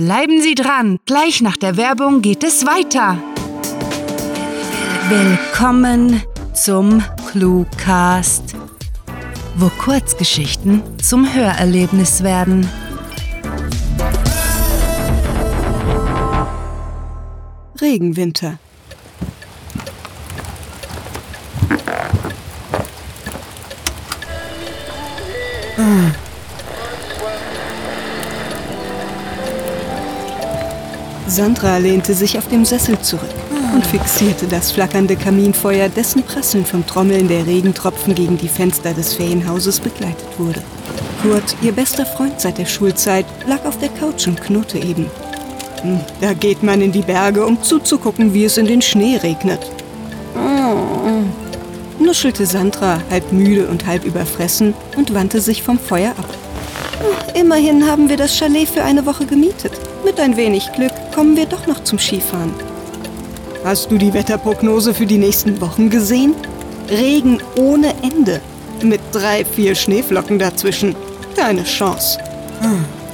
Bleiben Sie dran, gleich nach der Werbung geht es weiter. Willkommen zum Cluecast, wo Kurzgeschichten zum Hörerlebnis werden. Regenwinter. Sandra lehnte sich auf dem Sessel zurück und fixierte das flackernde Kaminfeuer, dessen Prasseln vom Trommeln der Regentropfen gegen die Fenster des Ferienhauses begleitet wurde. Kurt, ihr bester Freund seit der Schulzeit, lag auf der Couch und knurrte eben. Hm, Da geht man in die Berge, um zuzugucken, wie es in den Schnee regnet. Oh. Nuschelte Sandra, halb müde und halb überfressen, und wandte sich vom Feuer ab. Immerhin haben wir das Chalet für eine Woche gemietet. Mit ein wenig Glück kommen wir doch noch zum Skifahren. Hast du die Wetterprognose für die nächsten Wochen gesehen? Regen ohne Ende. Mit drei, vier Schneeflocken dazwischen. Keine Chance.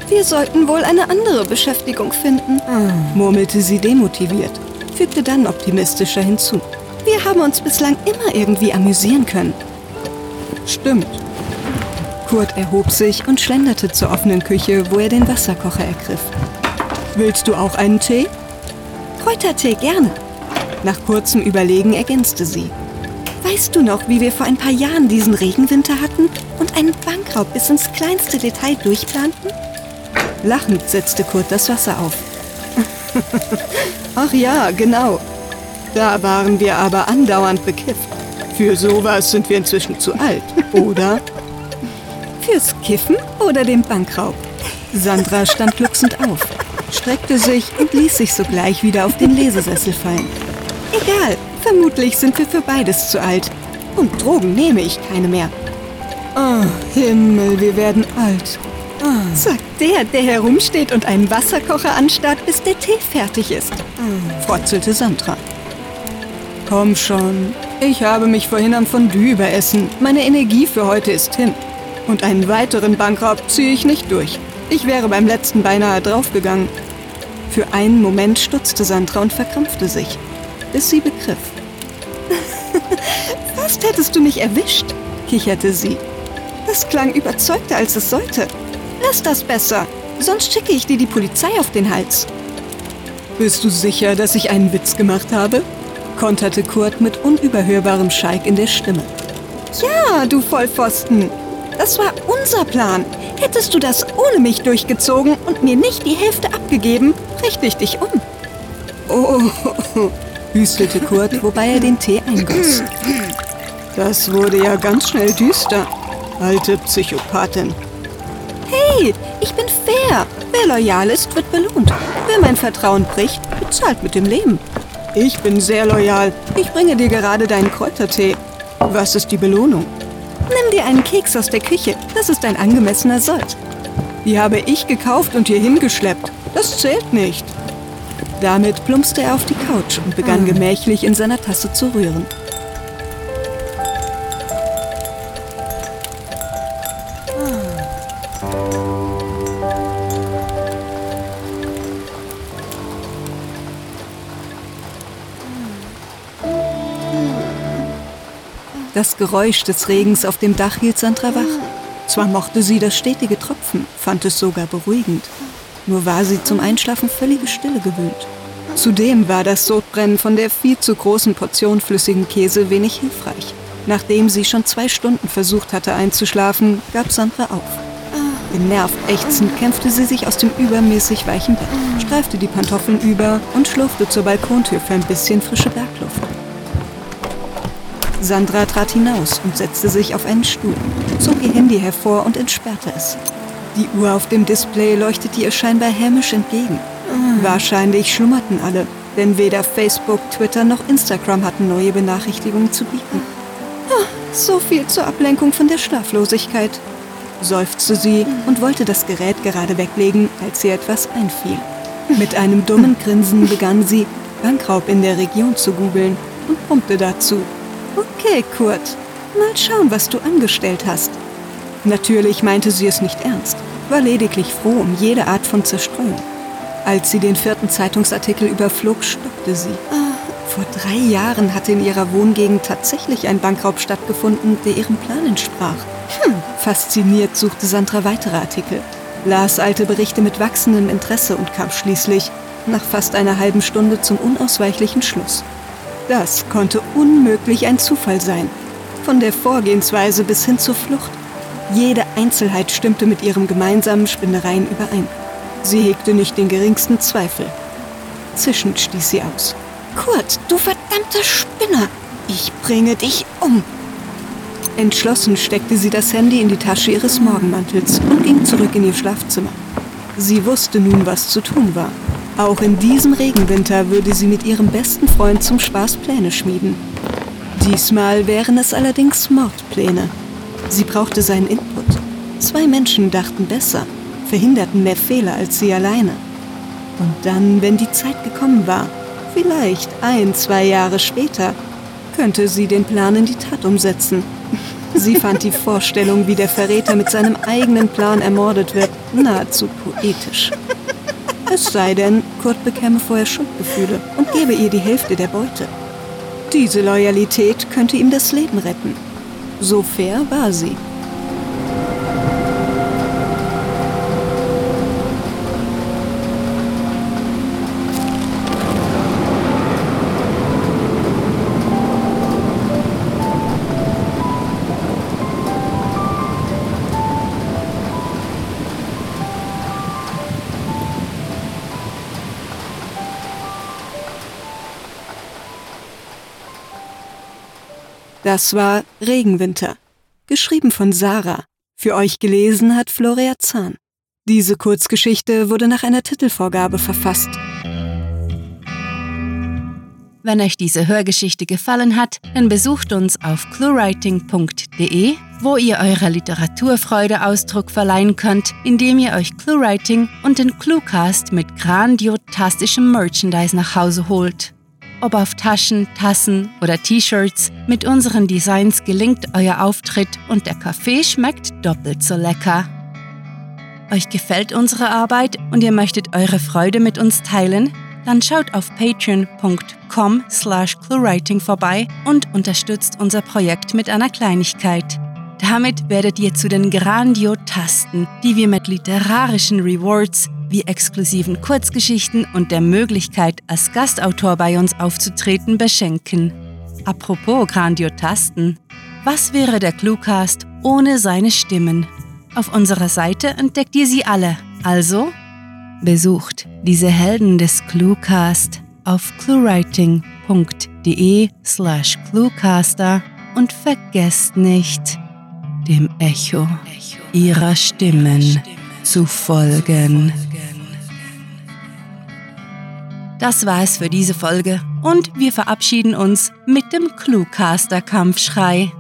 Wir sollten wohl eine andere Beschäftigung finden, murmelte sie demotiviert, fügte dann optimistischer hinzu. Wir haben uns bislang immer irgendwie amüsieren können. Stimmt. Kurt erhob sich und schlenderte zur offenen Küche, wo er den Wasserkocher ergriff. Willst du auch einen Tee? Kräutertee, gerne. Nach kurzem Überlegen ergänzte sie. Weißt du noch, wie wir vor ein paar Jahren diesen Regenwinter hatten und einen Bankraub bis ins kleinste Detail durchplanten? Lachend setzte Kurt das Wasser auf. Ach ja, genau. Da waren wir aber andauernd bekifft. Für sowas sind wir inzwischen zu alt, oder? Fürs Kiffen oder den Bankraub? Sandra stand glucksend auf, streckte sich und ließ sich sogleich wieder auf den Lesesessel fallen. Egal, vermutlich sind wir für beides zu alt. Und Drogen nehme ich keine mehr. Oh, Himmel, wir werden alt. Sagt der, der herumsteht und einen Wasserkocher anstarrt, bis der Tee fertig ist. Frotzelte Sandra. Komm schon. Ich habe mich vorhin am Fondue überessen. Meine Energie für heute ist hin. Und einen weiteren Bankraub ziehe ich nicht durch. Ich wäre beim letzten beinahe draufgegangen. Für einen Moment stutzte Sandra und verkrampfte sich, bis sie begriff. Fast hättest du mich erwischt, kicherte sie. Das klang überzeugter, als es sollte. Lass das besser, sonst schicke ich dir die Polizei auf den Hals. Bist du sicher, dass ich einen Witz gemacht habe? konterte Kurt mit unüberhörbarem Schalk in der Stimme. Ja, du Vollpfosten. Das war unser Plan. Hättest du das ohne mich durchgezogen und mir nicht die Hälfte abgegeben, richte ich dich um. Oh, hüstelte Kurt, wobei er den Tee eingoss. Das wurde ja ganz schnell düster, alte Psychopathin. Hey, ich bin fair. Wer loyal ist, wird belohnt. Wer mein Vertrauen bricht, bezahlt mit dem Leben. Ich bin sehr loyal. Ich bringe dir gerade deinen Kräutertee. Was ist die Belohnung? Nimm dir einen Keks aus der Küche. Das ist ein angemessener Sold. Die habe ich gekauft und hier hingeschleppt. Das zählt nicht. Damit plumpste er auf die Couch und begann gemächlich in seiner Tasse zu rühren. Das Geräusch des Regens auf dem Dach hielt Sandra wach. Zwar mochte sie das stetige Tropfen, fand es sogar beruhigend. Nur war sie zum Einschlafen völlige Stille gewöhnt. Zudem war das Sodbrennen von der viel zu großen Portion flüssigen Käse wenig hilfreich. Nachdem sie schon zwei Stunden versucht hatte einzuschlafen, gab Sandra auf. Genervt ächzend kämpfte sie sich aus dem übermäßig weichen Bett, streifte die Pantoffeln über und schlurfte zur Balkontür für ein bisschen frische Bergluft. Sandra trat hinaus und setzte sich auf einen Stuhl, zog ihr Handy hervor und entsperrte es. Die Uhr auf dem Display leuchtete ihr scheinbar hämisch entgegen. Wahrscheinlich schlummerten alle, denn weder Facebook, Twitter noch Instagram hatten neue Benachrichtigungen zu bieten. Ah, So viel zur Ablenkung von der Schlaflosigkeit, seufzte sie und wollte das Gerät gerade weglegen, als ihr etwas einfiel. Mit einem dummen Grinsen begann sie, Bankraub in der Region zu googeln und brummte dazu. Okay, Kurt, mal schauen, was du angestellt hast. Natürlich meinte sie es nicht ernst, war lediglich froh um jede Art von Zerstreuung. Als sie den vierten Zeitungsartikel überflog, stockte sie. Ah, vor drei Jahren hatte in ihrer Wohngegend tatsächlich ein Bankraub stattgefunden, der ihrem Plan entsprach. Hm, fasziniert suchte Sandra weitere Artikel, las alte Berichte mit wachsendem Interesse und kam schließlich, nach fast einer halben Stunde, zum unausweichlichen Schluss. Das konnte unmöglich ein Zufall sein. Von der Vorgehensweise bis hin zur Flucht. Jede Einzelheit stimmte mit ihrem gemeinsamen Spinnereien überein. Sie hegte nicht den geringsten Zweifel. Zischend stieß sie aus. Kurt, du verdammter Spinner! Ich bringe dich um! Entschlossen steckte sie das Handy in die Tasche ihres Morgenmantels und ging zurück in ihr Schlafzimmer. Sie wusste nun, was zu tun war. Auch in diesem Regenwinter würde sie mit ihrem besten Freund zum Spaß Pläne schmieden. Diesmal wären es allerdings Mordpläne. Sie brauchte seinen Input. Zwei Menschen dachten besser, verhinderten mehr Fehler als sie alleine. Und dann, wenn die Zeit gekommen war, vielleicht ein, zwei Jahre später, könnte sie den Plan in die Tat umsetzen. Sie fand die Vorstellung, wie der Verräter mit seinem eigenen Plan ermordet wird, nahezu poetisch. Es sei denn, Kurt bekäme vorher Schuldgefühle und gebe ihr die Hälfte der Beute. Diese Loyalität könnte ihm das Leben retten. So fair war sie. Das war Regenwinter, geschrieben von Sarah. Für euch gelesen hat Floria Zahn. Diese Kurzgeschichte wurde nach einer Titelvorgabe verfasst. Wenn euch diese Hörgeschichte gefallen hat, dann besucht uns auf cluewriting.de, wo ihr eurer Literaturfreude Ausdruck verleihen könnt, indem ihr euch Cluewriting und den Cluecast mit grandiotastischem Merchandise nach Hause holt. Ob auf Taschen, Tassen oder T-Shirts, mit unseren Designs gelingt euer Auftritt und der Kaffee schmeckt doppelt so lecker. Euch gefällt unsere Arbeit und ihr möchtet eure Freude mit uns teilen? Dann schaut auf patreon.com slash cluewriting vorbei und unterstützt unser Projekt mit einer Kleinigkeit. Damit werdet ihr zu den Grandiotasten, die wir mit literarischen Rewards wie exklusiven Kurzgeschichten und der Möglichkeit, als Gastautor bei uns aufzutreten, beschenken. Apropos Grandiotasten, was wäre der Cluecast ohne seine Stimmen? Auf unserer Seite entdeckt ihr sie alle, also besucht diese Helden des Cluecast auf cluewriting.de slash cluecaster und vergesst nicht, dem Echo ihrer Stimmen zu folgen. Das war es für diese Folge und wir verabschieden uns mit dem Cluecaster-Kampfschrei.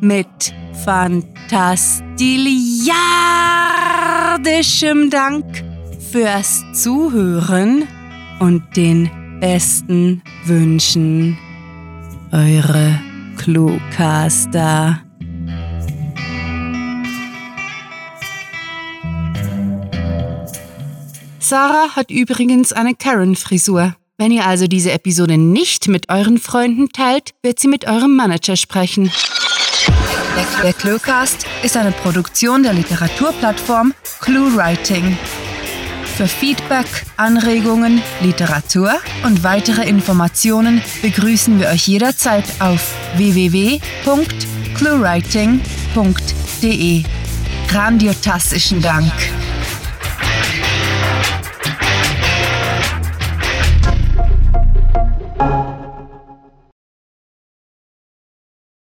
Mit fantastiliardischem Dank fürs Zuhören und den besten Wünschen. Eure Cluecaster. Sarah hat übrigens eine Karen-Frisur. Wenn ihr also diese Episode nicht mit euren Freunden teilt, wird sie mit eurem Manager sprechen. Der Cluecast ist eine Produktion der Literaturplattform ClueWriting. Für Feedback, Anregungen, Literatur und weitere Informationen begrüßen wir euch jederzeit auf www.cluewriting.de. Grandiotastischen Dank.